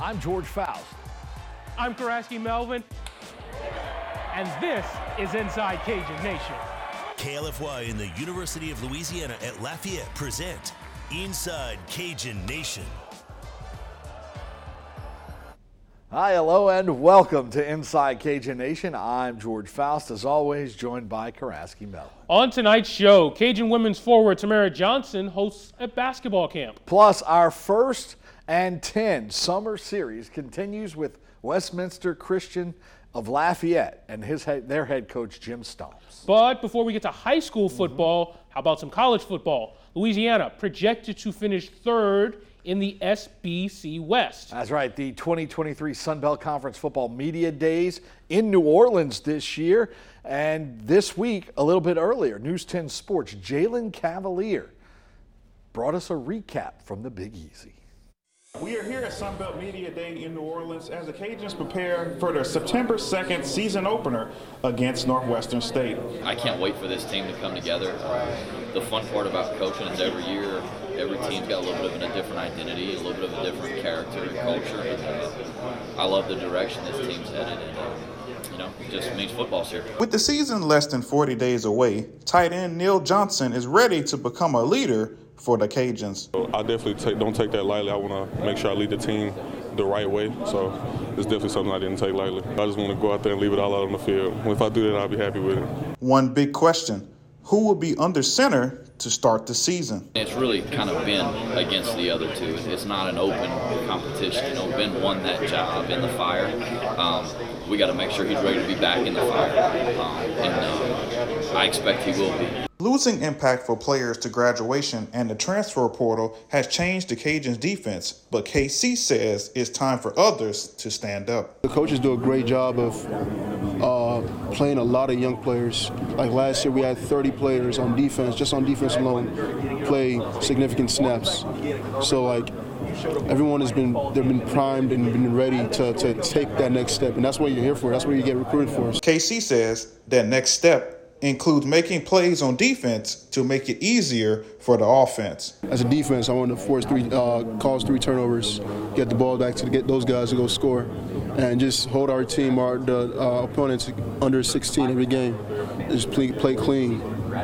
I'm George Faust. I'm Karaski Melvin, and this is Inside Cajun Nation. KLFY and the University of Louisiana at Lafayette present Inside Cajun Nation. Hi, hello, and welcome to Inside Cajun Nation. I'm George Faust, as always, joined by Karaski Melvin. On tonight's show, Cajun women's forward Tamera Johnson hosts a basketball camp. Plus, our first and 10 summer series continues with Westminster Christian of Lafayette and his head, their head coach, Jim Stomps. But before we get to high school football, mm-hmm. how about some college football? Louisiana projected to finish third in the SBC West. That's right. The 2023 Sun Belt Conference Football Media Days in New Orleans this year. And this week, a little bit earlier, News 10 Sports, Jalen Cavalier brought us a recap from the Big Easy. We are here at Sun Belt Media Day in New Orleans as the Cajuns prepare for their September 2nd season opener against Northwestern State. I can't wait for this team to come together. The fun part about coaching is every year, every team's got a little bit of a different identity, a little bit of a different character and culture. And, uh, I love the direction this team's headed in. Uh, you know, it just means football's here. With the season less than 40 days away, tight end Neal Johnson is ready to become a leader for the Cajuns. I definitely take, don't take that lightly. I want to make sure I lead the team the right way. So it's definitely something I didn't take lightly. I just want to go out there and leave it all out on the field. If I do that, I'll be happy with it. One big question who will be under center to start the season? It's really kind of been against the other two. It's not an open competition. You know, Ben won that job in the fire. Um, we got to make sure he's ready to be back in the fire, um, and uh, I expect he will be. Losing impactful players to graduation and the transfer portal has changed the Cajuns' defense, but KC says it's time for others to stand up. The coaches do a great job of uh, playing a lot of young players. Like last year, we had 30 players on defense, just on defense alone, play significant snaps. So like everyone has been they've been primed and been ready to, to take that next step, and that's what you're here for. That's what you get recruited for. KC says that next step includes making plays on defense to make it easier for the offense. As a defense, I want to force three, uh, cause three turnovers, get the ball back to get those guys to go score, and just hold our team, our the uh, opponents under 16 every game. Just play, play clean,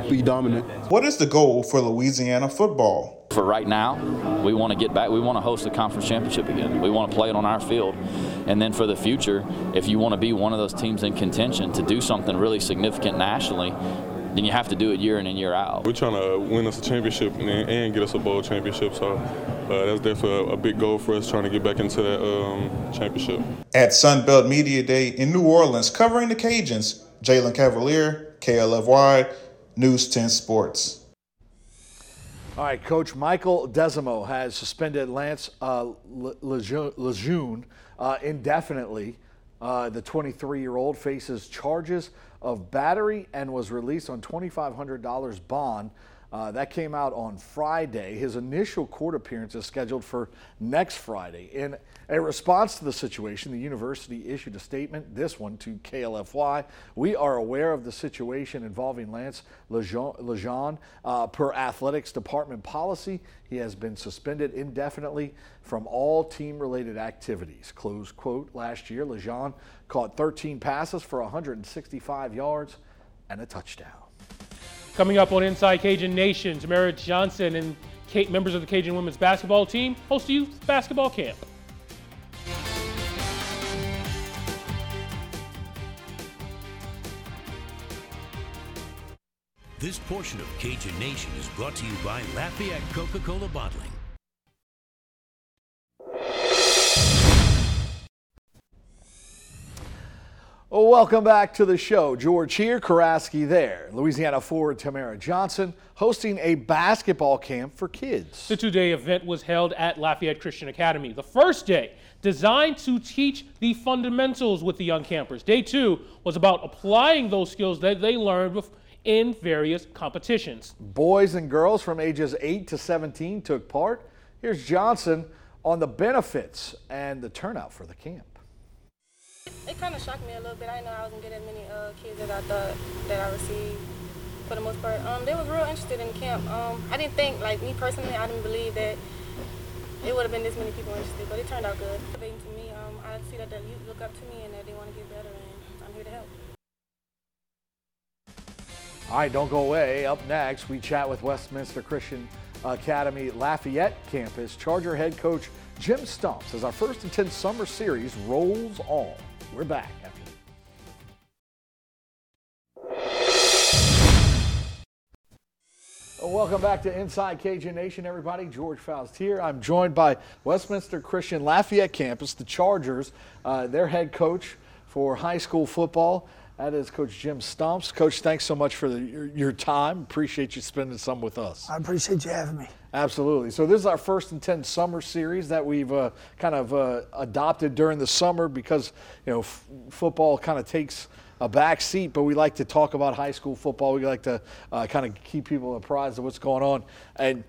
be dominant. What is the goal for Louisiana football? For right now, we want to get back. We want to host the conference championship again. We want to play it on our field. And then for the future, if you want to be one of those teams in contention to do something really significant nationally, then you have to do it year in and year out. We're trying to win us a championship and, and get us a bowl championship. So uh, that's definitely a, a, big goal for us, trying to get back into that um, championship. At Sun Belt Media Day in New Orleans, covering the Cajuns, Jalen Cavalier, KLFY, News 10 Sports. All right, Coach Michael Desormeaux has suspended Lance uh, LeGendre uh, indefinitely. Uh, the 23 year old faces charges of battery and was released on $2,500 bond uh, that came out on Friday. His initial court appearance is scheduled for next Friday. In a response to the situation, the university issued a statement, this one to KLFY. We are aware of the situation involving Lance LeGendre. Uh, per athletics department policy, he has been suspended indefinitely from all team related activities. Close quote. Last year, LeGendre caught 13 passes for 165 yards and a touchdown. Coming up on Inside Cajun Nation, Tamera Johnson and Kate, members of the Cajun women's basketball team host a youth basketball camp. This portion of Cajun Nation is brought to you by Lafayette Coca-Cola Bottling. Welcome back to the show. George here, Karaski there. Louisiana forward Tamera Johnson hosting a basketball camp for kids. The two-day event was held at Lafayette Christian Academy. The first day, designed to teach the fundamentals with the young campers. Day two was about applying those skills that they learned in various competitions. Boys and girls from ages 8 to 17 took part. Here's Johnson on the benefits and the turnout for the camp. It kind of shocked me a little bit. I didn't know I was gonna get as many uh, kids as I thought that I received for the most part. Um, they was real interested in camp. Um, I didn't think, like me personally, I didn't believe that it would have been this many people interested, but it turned out good. To me, um, I see that the youth look up to me and that they want to get better, and I'm here to help. All right, don't go away. Up next, we chat with Westminster Christian Academy Lafayette campus Charger head coach Jim Stomps as our first intense summer series rolls on. We're back after. Welcome back to Inside Cajun Nation, everybody. George Faust here. I'm joined by Westminster Christian Lafayette campus, the Chargers, uh, their head coach for high school football. That is Coach Jim Stomps. Coach, thanks so much for the, your, your time. Appreciate you spending some with us. I appreciate you having me. Absolutely. So this is our first and ten summer series that we've uh, kind of uh, adopted during the summer because you know f- football kind of takes a back seat, but we like to talk about high school football. We like to uh, kind of keep people apprised of what's going on. And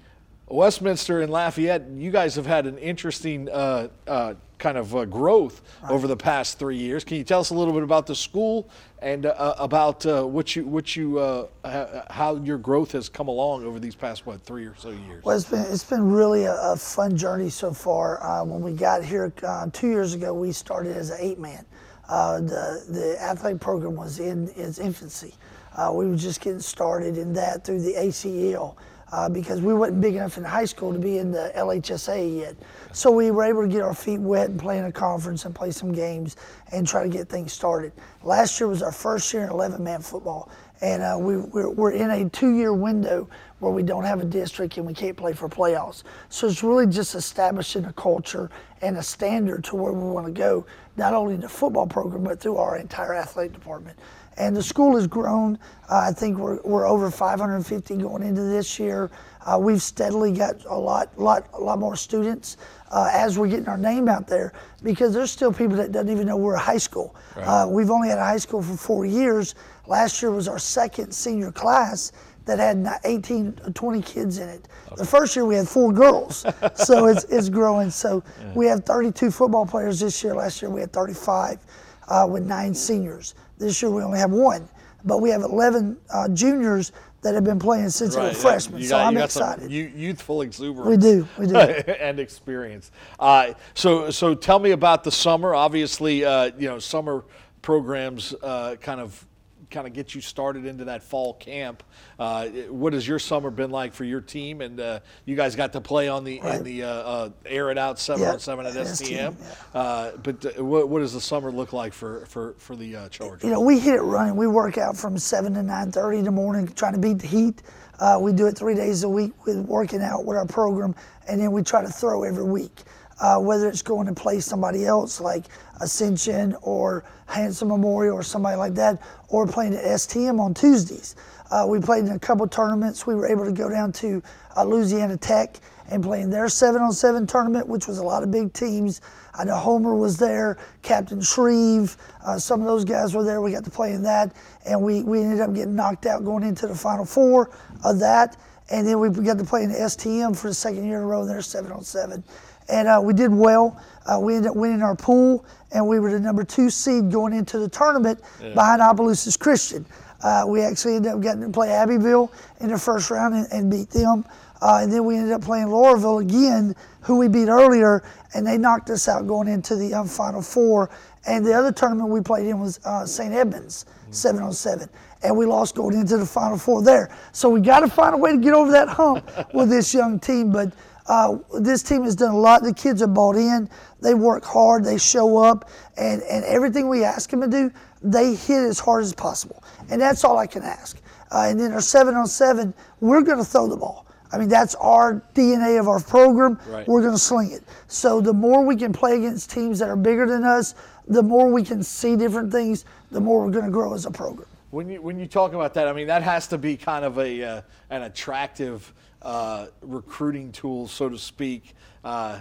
Westminster and Lafayette, you guys have had an interesting uh, uh, kind of uh, growth over the past three years. Can you tell us a little bit about the school and uh, about uh, what you what you uh, ha- how your growth has come along over these past what three or so years? Well, it's been it's been really a, a fun journey so far. Uh, when we got here uh, two years ago, we started as an eight man. Uh, the the athletic program was in its infancy. Uh, we were just getting started in that through the ACL. Uh, because we weren't big enough in high school to be in the LHSA yet. So we were able to get our feet wet and play in a conference and play some games and try to get things started. Last year was our first year in 11 man football. And uh, we, we're, we're in a two year window where we don't have a district and we can't play for playoffs. So it's really just establishing a culture and a standard to where we want to go, not only in the football program, but through our entire athletic department. And the school has grown. Uh, I think we're, we're over 550 going into this year. Uh, we've steadily got a lot, lot, a lot more students uh, as we're getting our name out there because there's still people that don't even know we're a high school. Uh, we've only had a high school for four years. Last year was our second senior class that had ni- 18, 20 kids in it. The first year we had four girls, so it's, it's growing. So we have 32 football players this year. Last year we had 35 uh, with nine seniors. This year we only have one, but we have 11 uh, juniors that have been playing since they were freshmen. So I'm excited. Youthful exuberance. We do, we do. and experience. Uh, so, so tell me about the summer. Obviously, uh, you know, summer programs uh, kind of kind of get you started into that fall camp. Uh, what has your summer been like for your team? And uh, you guys got to play on the in the uh, uh, air it out seven Yeah, on seven at STM, STM. Uh, but uh, what, what does the summer look like for for for the uh, Chargers? you know, we hit it running. We work out from seven to nine thirty in the morning, trying to beat the heat. Uh, we do it three days a week with working out with our program, and then we try to throw every week. Uh, whether it's going to play somebody else like Ascension or Hanson Memorial or somebody like that, or playing at STM on Tuesdays. Uh, we played in a couple tournaments. We were able to go down to uh, Louisiana Tech and play in their seven on seven tournament, which was a lot of big teams. I know Homer was there, Captain Shreve, uh, some of those guys were there. We got to play in that, and we, we ended up getting knocked out going into the final four of that. And then we got to play in the STM for the second year in a row in their seven on seven. And uh, we did well. Uh, we ended up winning our pool, and we were the number two seed going into the tournament behind Opelousas Christian. Uh, we actually ended up getting to play Abbeville in the first round and, and beat them. Uh, and then we ended up playing Loreauville again, who we beat earlier, and they knocked us out going into the um, Final Four. And the other tournament we played in was uh, St. Edmunds, on seven, and we lost going into the Final Four there. So we got to find a way to get over that hump with this young team. But uh, this team has done a lot. The kids are bought in. They work hard. They show up, and and everything we ask them to do, they hit as hard as possible. And that's all I can ask. Uh, and then our seven on seven, we're going to throw the ball. I mean, that's our DNA of our program. Right. We're going to sling it. So the more we can play against teams that are bigger than us, the more we can see different things, the more we're going to grow as a program. When you when you talk about that, I mean that has to be kind of a uh, an attractive uh, recruiting tools, so to speak. Uh,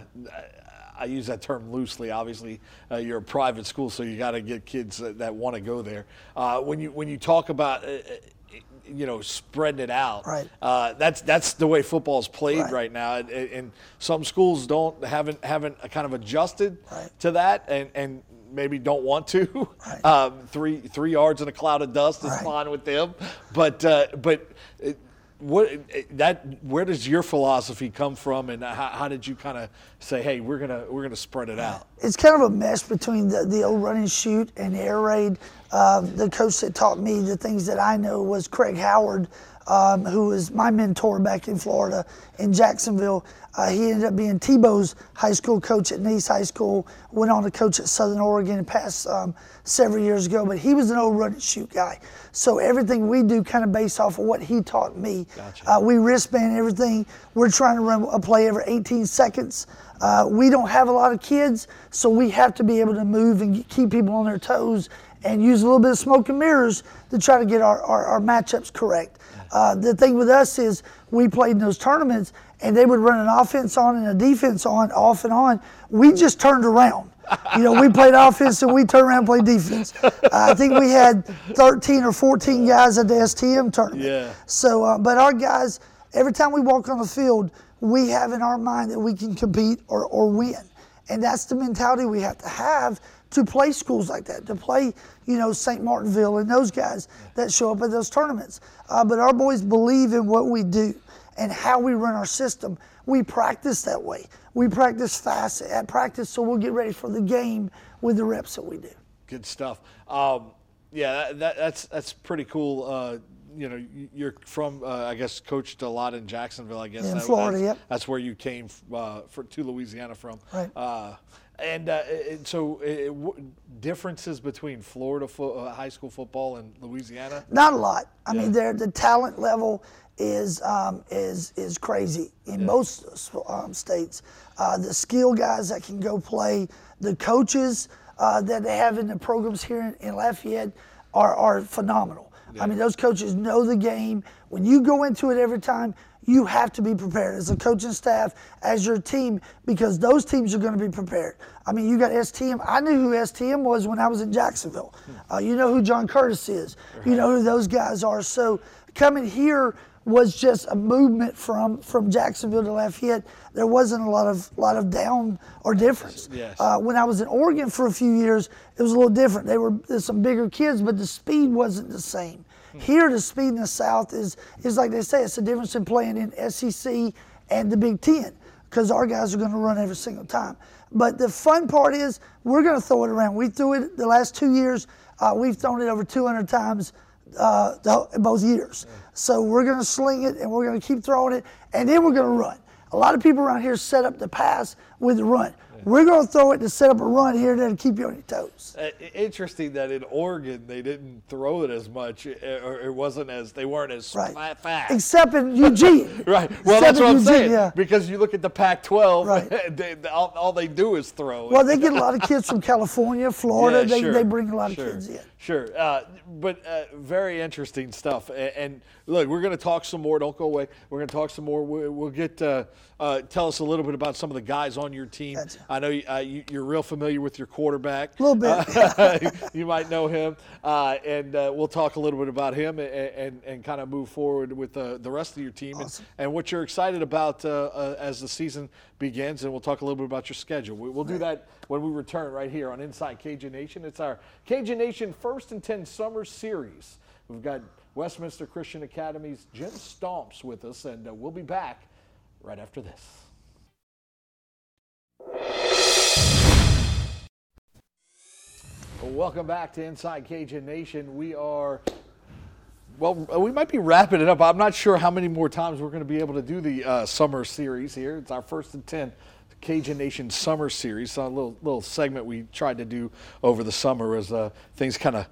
I use that term loosely. Obviously, uh, you're a private school, so you got to get kids that, that want to go there. Uh, when you when you talk about uh, you know spreading it out, Right. Uh, that's that's the way football is played Right. right, now, and, and some schools don't haven't haven't kind of adjusted Right. to that, and and maybe don't want to. Right. Um, three three yards in a cloud of dust is fine with them, but uh, but. It, what that where does your philosophy come from, and how, how did you kind of say, hey, we're gonna we're gonna spread it out? It's kind of a mesh between the, the old run and shoot and air raid. Uh, the coach that taught me the things that I know was Craig Howard, um, who was my mentor back in Florida in Jacksonville. Uh, he ended up being Tebow's high school coach at Nease High School, went on to coach at Southern Oregon and passed um, several years ago, but he was an old run and shoot guy. So everything we do kind of based off of what he taught me. Gotcha. Uh, we wristband everything. We're trying to run a play every 18 seconds. Uh, we don't have a lot of kids, so we have to be able to move and keep people on their toes and use a little bit of smoke and mirrors to try to get our, our, our matchups correct. Uh, the thing with us is we played in those tournaments and they would run an offense on and a defense on, off and on. We just turned around. You know, we played offense and we turned around and played defense. Uh, I think we had 13 or 14 guys at the STM tournament. Yeah. So, uh, but our guys, every time we walk on the field, we have in our mind that we can compete or, or win. And that's the mentality we have to have to play schools like that, to play, you know, St. Martinville and those guys that show up at those tournaments. Uh, but our boys believe in what we do and how we run our system. We practice that way. We practice fast at practice, so we'll get ready for the game with the reps that we do. Good stuff. Um, yeah, that, that, that's that's pretty cool. Uh, you know, you- you're from, uh, I guess, coached a lot in Jacksonville. I guess In That- Florida, That's, yep. that's where you came uh, for, to Louisiana from. Right. And uh, and so, uh, w- differences between Florida fo- uh, high school football and Louisiana. Not a lot. I Yeah. mean, the talent level is um, is is crazy in most um, states. Uh, the skill guys that can go play, the coaches uh, that they have in the programs here in, in Lafayette are are phenomenal. I mean, those coaches know the game. When you go into it every time, you have to be prepared as a coaching staff, as your team, because those teams are going to be prepared. I mean, you got STM. I knew who STM was when I was in Jacksonville. Uh, you know who John Curtis is. You know who those guys are. So coming here was just a movement from from Jacksonville to Lafayette. There wasn't a lot of lot of down or difference. Yes. Uh, when I was in Oregon for a few years, it was a little different. They were some bigger kids, but the speed wasn't the same. Here, the speed in the South is is like they say, it's the difference in playing in SEC and the Big Ten because our guys are going to run every single time. But the fun part is we're going to throw it around. We threw it the last two years. Uh, we've thrown it over 200 times uh, both years. So we're going to sling it and we're going to keep throwing it, and then we're going to run. A lot of people around here set up the pass with the run. We're going to throw it to set up a run here that'll keep you on your toes. Uh, interesting that in Oregon they didn't throw it as much, uh, or it wasn't as they weren't as Right. fast. Except in Eugene. Right. Well, Except that's what I'm Eugene, saying. Yeah. Because you look at the Pac-12, Right. they, all, all they do is throw. Well, they get a lot of kids from California, Florida. Yeah, they, sure, they bring a lot of sure, kids in. Sure, uh, but uh, very interesting stuff. A- And, look, we're going to talk some more. Don't go away. We're going to talk some more. We'll, we'll get uh, uh, tell us a little bit about some of the guys on your team. Gotcha. I know you, uh, you, you're real familiar with your quarterback. A little bit. Uh, you might know him, uh, and uh, we'll talk a little bit about him and, and, and kind of move forward with uh, the rest of your team and, Awesome. and what you're excited about uh, uh, as the season begins. And we'll talk a little bit about your schedule. We, we'll do that when we return right here on Inside Cajun Nation. It's our Cajun Nation First and 10 Summer Series. We've got Westminster Christian Academy's Jim Stomps with us, and uh, we'll be back right after this. Welcome back to Inside Cajun Nation. We are, well, we might be wrapping it up. I'm not sure how many more times we're going to be able to do the uh, summer series here. It's our first and 10 Cajun Nation summer series. So a little, little segment we tried to do over the summer as uh, things kind of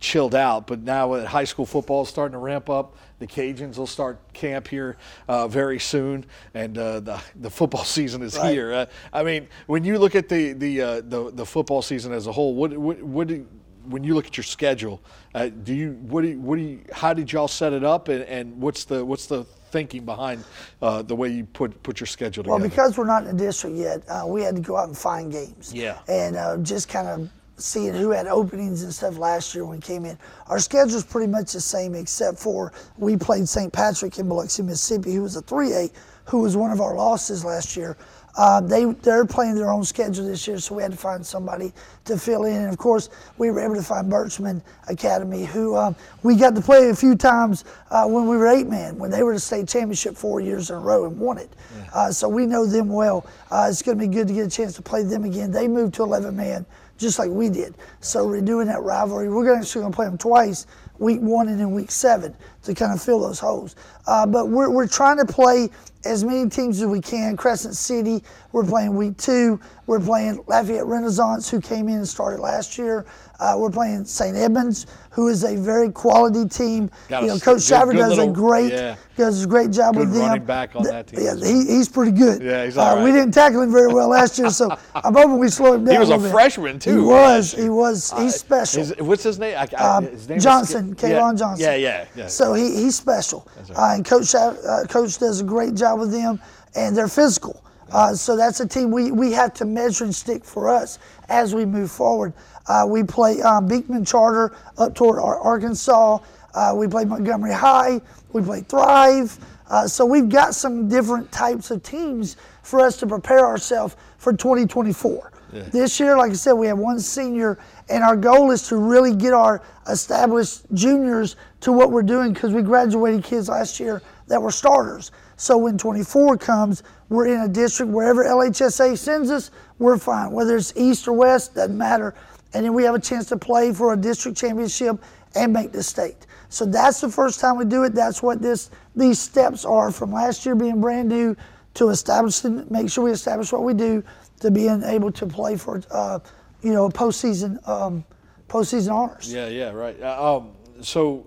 chilled out. But now that high school football is starting to ramp up, the Cajuns will start camp here uh, very soon, and uh, the the football season is Right. here. Uh, I mean, when you look at the the uh, the, the football season as a whole, what what, what do, when you look at your schedule, uh, do you what do you, what do you, how did y'all set it up, and, and what's the what's the thinking behind uh, the way you put put your schedule together? Well, because we're not in the district yet, uh, we had to go out and find games. Yeah. And uh, just kind of seeing who had openings and stuff last year when we came in. Our schedule's pretty much the same, except for we played St. Patrick in Biloxi, Mississippi, who was a 3A, who was one of our losses last year. Uh, they they're playing their own schedule this year, so we had to find somebody to fill in. And of course, we were able to find Birchman Academy, who um, we got to play a few times uh, when we were eight man, when they were the state championship four years in a row and won it. Uh, so we know them well. Uh, it's going to be good to get a chance to play them again. They moved to 11 man just like we did. So we're doing that rivalry. We're actually going to play them twice, week one and then week seven, to kind of fill those holes. Uh, but we're, we're trying to play as many teams as we can. Crescent City, we're playing week two. We're playing Lafayette Renaissance, who came in and started last year. Uh, we're playing St. Edmunds, who is a very quality team. Got you a know, Coach Shaver does a great yeah. does a great job Good with them. running back on The- that team Yeah, he, he's pretty good. Yeah, he's uh, all We didn't tackle him very well last year, so I'm hoping we slow him down. He was a bit. freshman, too, He was. He was. He's special. His- what's his name? I, I, Um, his name Johnson, yeah, Johnson. Yeah, yeah, yeah. So he, he's special. Uh, and Coach Shav- uh, Coach does a great job with them, and they're physical. Uh, so that's a team we, we have to measure and stick for us as we move forward. Uh, we play um, Beekman Charter up toward Ar- Arkansas. Uh, we play Montgomery High. We play Thrive. Uh, so we've got some different types of teams for us to prepare ourselves for 2024. This year, like I said, we have one senior, and our goal is to really get our established juniors to what we're doing because we graduated kids last year that were starters. So when 24 comes, we're in a district wherever LHSA sends us, we're fine. Whether it's east or west, doesn't matter. And then we have a chance to play for a district championship and make the state. So that's the first time we do it. That's what this these steps are from last year being brand new to establishing, make sure we establish what we do to being able to play for, uh, you know, postseason um, postseason honors. Yeah, yeah, right. Uh, um, so,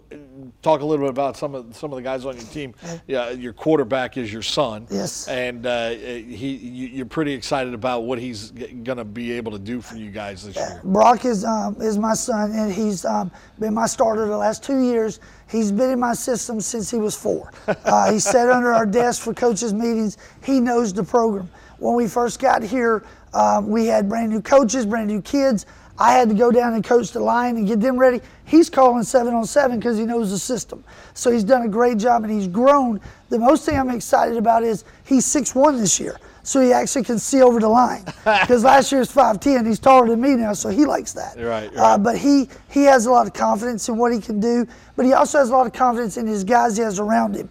talk a little bit about some of some of the guys on your team. Yeah, your quarterback is your son. Yes. And uh, he, you, you're pretty excited about what he's going to be able to do for you guys this year. Brock is um, is my son, and he's um, been my starter the last two years. He's been in my system since he was four. Uh, he sat under our desk for coaches' meetings. He knows the program. When we first got here, um, we had brand new coaches, brand new kids. I had to go down and coach the line and get them ready. He's calling seven on seven because he knows the system. So he's done a great job and he's grown. The most thing I'm excited about is he's six one this year. So he actually can see over the line. Because last year was 5'10. He's taller than me now, so he likes that. Right, Uh, right. but he, he has a lot of confidence in what he can do. But he also has a lot of confidence in his guys he has around him.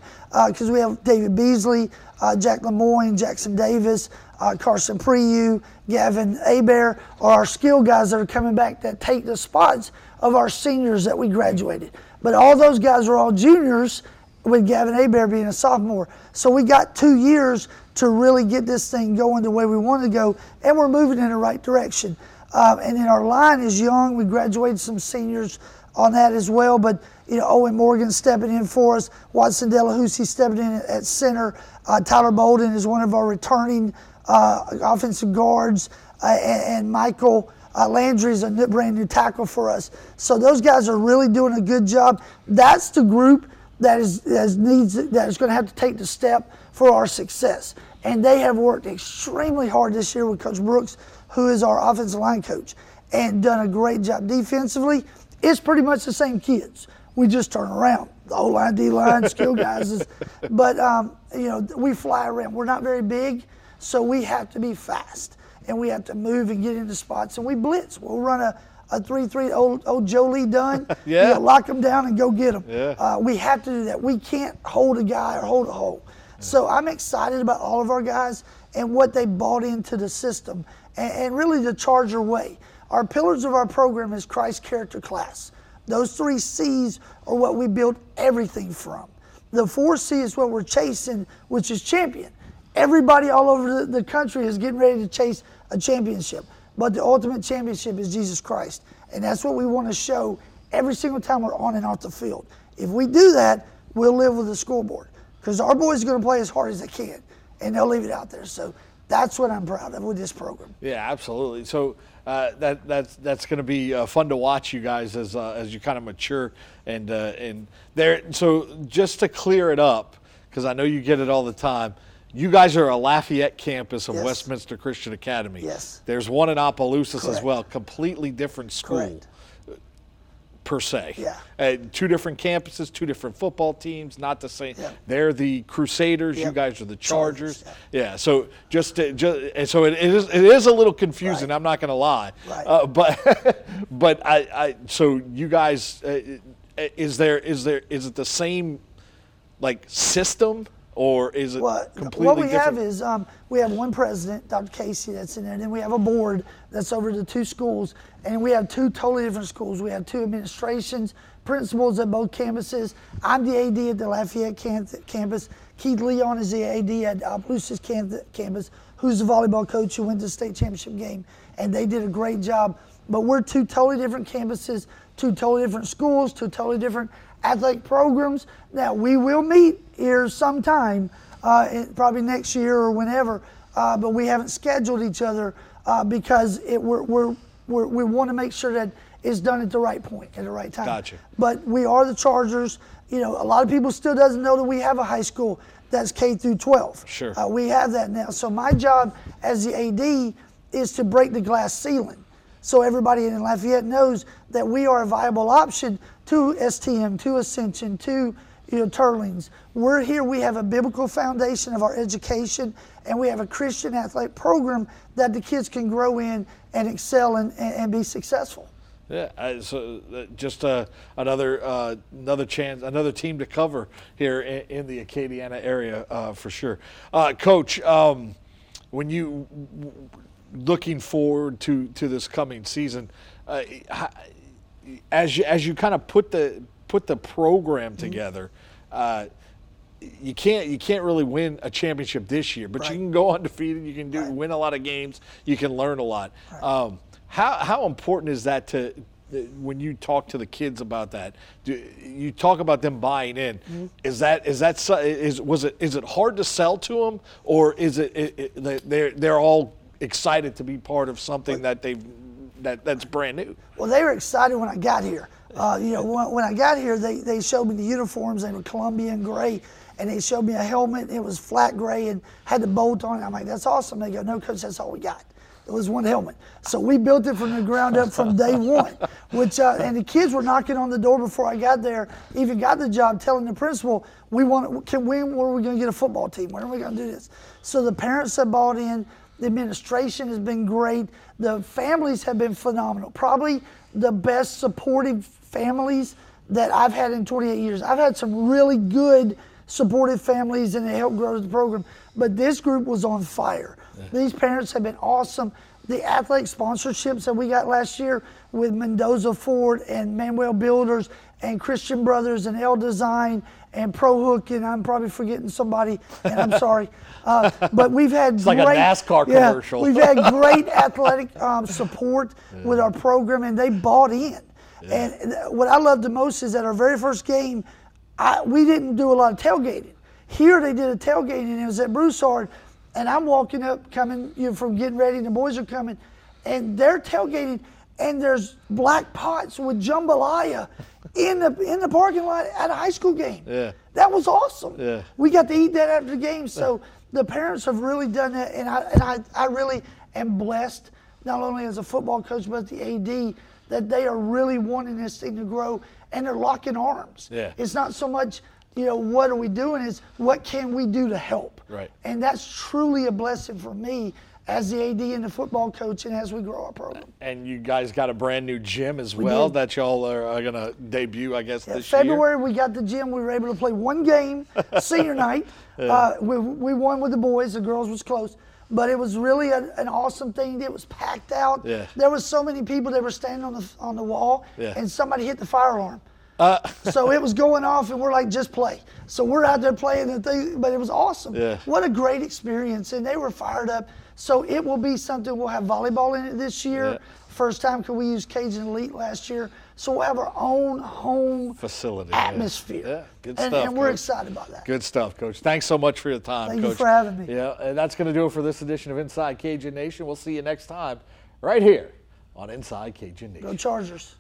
Because we have David Beasley, uh, Jack Lemoyne, Jackson Davis, uh, Carson Priu, Gavin Abear are our skill guys that are coming back that take the spots of our seniors that we graduated. But all those guys are all juniors, with Gavin Abear being a sophomore. So we got two years to really get this thing going the way we want to go, and we're moving in the right direction. Um, and then our line is young. We graduated some seniors on that as well, but you know Owen Morgan stepping in for us, Watson Delahousie stepping in at center, uh, Tyler Bolden is one of our returning uh, offensive guards, uh, and, and Michael uh, Landry is a new- brand new tackle for us. So those guys are really doing a good job. That's the group that is that is needs that is going to have to take the step for our success. And they have worked extremely hard this year with Coach Brooks, who is our offensive line coach, and done a great job defensively. It's pretty much the same kids. We just turn around. The O line, D line, skill guys, is, but um, you know we fly around. We're not very big, so we have to be fast and we have to move and get into spots and we blitz. We'll run a, a 3 3 old, old Joe Lee Dunn. Yeah. You know, lock them down and go get them. Yeah. Uh, we have to do that. We can't hold a guy or hold a hole. So I'm excited about all of our guys and what they bought into the system and, and really the Charger way. Our pillars of our program is Christ character class. Those three C's are what we build everything from. The four C is what we're chasing, which is champion. Everybody all over the, country is getting ready to chase a championship. But the ultimate championship is Jesus Christ. And that's what we want to show every single time we're on and off the field. If we do that, we'll live with the scoreboard. Because our boys are going to play as hard as they can, and they'll leave it out there. So that's what I'm proud of with this program. Yeah, absolutely. So uh, that that's that's going to be uh, fun to watch you guys as uh, as you kind of mature and uh, and there. So just to clear it up, because I know you get it all the time. you guys are a Lafayette campus of Yes. Westminster Christian Academy. Yes. There's one in Opelousas as well. Completely different school. Correct. Per se. Yeah. Uh, two different campuses, two different football teams, not the same. Yeah. They're the Crusaders. You guys are the Chargers, Chargers. yeah. So just, to, just and so it, it is it is a little confusing. Right. I'm not going to lie. Right. Uh, but but I, I so you guys uh, is there is there is it the same like system or is it What, completely what we different? have is um, we have one president, Dr. Casey, that's in there. And then we have a board that's over the two schools. And we have two totally different schools. We have two administrations, principals at both campuses. I'm the AD at the Lafayette can- campus. Keith Leon is the AD at Opelousas can- campus, who's the volleyball coach who went to the state championship game. And they did a great job. But we're two totally different campuses, two totally different schools, two totally different athletic programs. that we will meet here sometime, uh, in- probably next year or whenever, uh, but we haven't scheduled each other uh, because it, we're, we're, we're, we want to make sure that it's done at the right point, at the right time. Gotcha. But we are the Chargers. You know, a lot of people still doesn't know that we have a high school that's K through 12. Sure. Uh, we have that now. So my job as the AD is to break the glass ceiling. So everybody in Lafayette knows that we are a viable option to STM, to Ascension, to you know, Teurlings. We're here. We have a biblical foundation of our education, and we have a Christian athletic program that the kids can grow in and excel and, and, be successful. Yeah, so uh, just uh, another uh, another chance, another team to cover here in, the Acadiana area uh, for sure. Uh, Coach, um, when you looking forward to to this coming season, uh, as you as you kind of put the put the program together. Uh, you can't you can't really win a championship this year, but Right. you can go undefeated. You can do Right. win a lot of games. You can learn a lot. Um, how how important is that to when you talk to the kids about that? Do you talk about them buying in? Mm-hmm. Is that is that is was it is it hard to sell to them, or is it, it, it they- they're they're all excited to be part of something that they that that's brand new? Well, they were excited when I got here. Uh, you know, when, when I got here, they, they showed me the uniforms. They were Colombian gray, and they showed me a helmet. It was flat gray and had the bolt on it. I'm like, that's awesome. They go, no, coach, that's all we got. It was one helmet. So we built it from the ground up from day one. Which uh, and the kids were knocking on the door before I got there. Even got the job, telling the principal, we want can when where are we going to get a football team? When are we going to do this? So the parents have bought in. The administration has been great. The families have been phenomenal. Probably the best supportive families that I've had in 28 years. I've had some really good supportive families and they helped grow the program. But this group was on fire. These parents have been awesome. The athletic sponsorships that we got last year with Mendoza Ford and Manuel Builders and Christian Brothers and L Design and Pro Hook, and I'm probably forgetting somebody, and I'm sorry. Uh, but we've had like a great, NASCAR yeah, commercial. We've had great athletic um, support with our program, and they bought in. And what I love the most is that our very first game, I, we didn't do a lot of tailgating. Here they did a tailgating, and it was at Broussard. And I'm walking up, coming you know, from getting ready, and the boys are coming, and they're tailgating, and there's black pots with jambalaya in the in the parking lot at a high school game. Yeah. That was awesome. Yeah. We got to eat that after the game. So the parents have really done that, and I and I, I really am blessed, not only as a football coach but the AD, that they are really wanting this thing to grow, and they're locking arms. Yeah. It's not so much, you know, what are we doing? Is what can we do to help? Right. And that's truly a blessing for me as the AD and the football coach, and as we grow our program. And you guys got a brand new gym as well did. that y'all are, going to debut, I guess, Yeah, this February, we got the gym. We were able to play one game, senior night. Uh, we, we won with the boys. The girls was close, but it was really a, an awesome thing. It was packed out. Yeah. There was so many people that were standing on the on the wall, Yeah. and somebody hit the fire alarm. so it was going off, and we're like, just play. So we're out there playing the thing, but it was awesome. Yeah. What a great experience, and they were fired up. So it will be something. We'll have volleyball in it this year. Yeah. First time because we use Cajun Elite last year. So we'll have our own home Facility, atmosphere. Yeah, good and, stuff, And we're Coach. excited about that. Good stuff, Coach. Thanks so much for your time, Thank you for having me. Yeah, and that's going to do it for this edition of Inside Cajun Nation. We'll see you next time right here on Inside Cajun Nation. Go Chargers.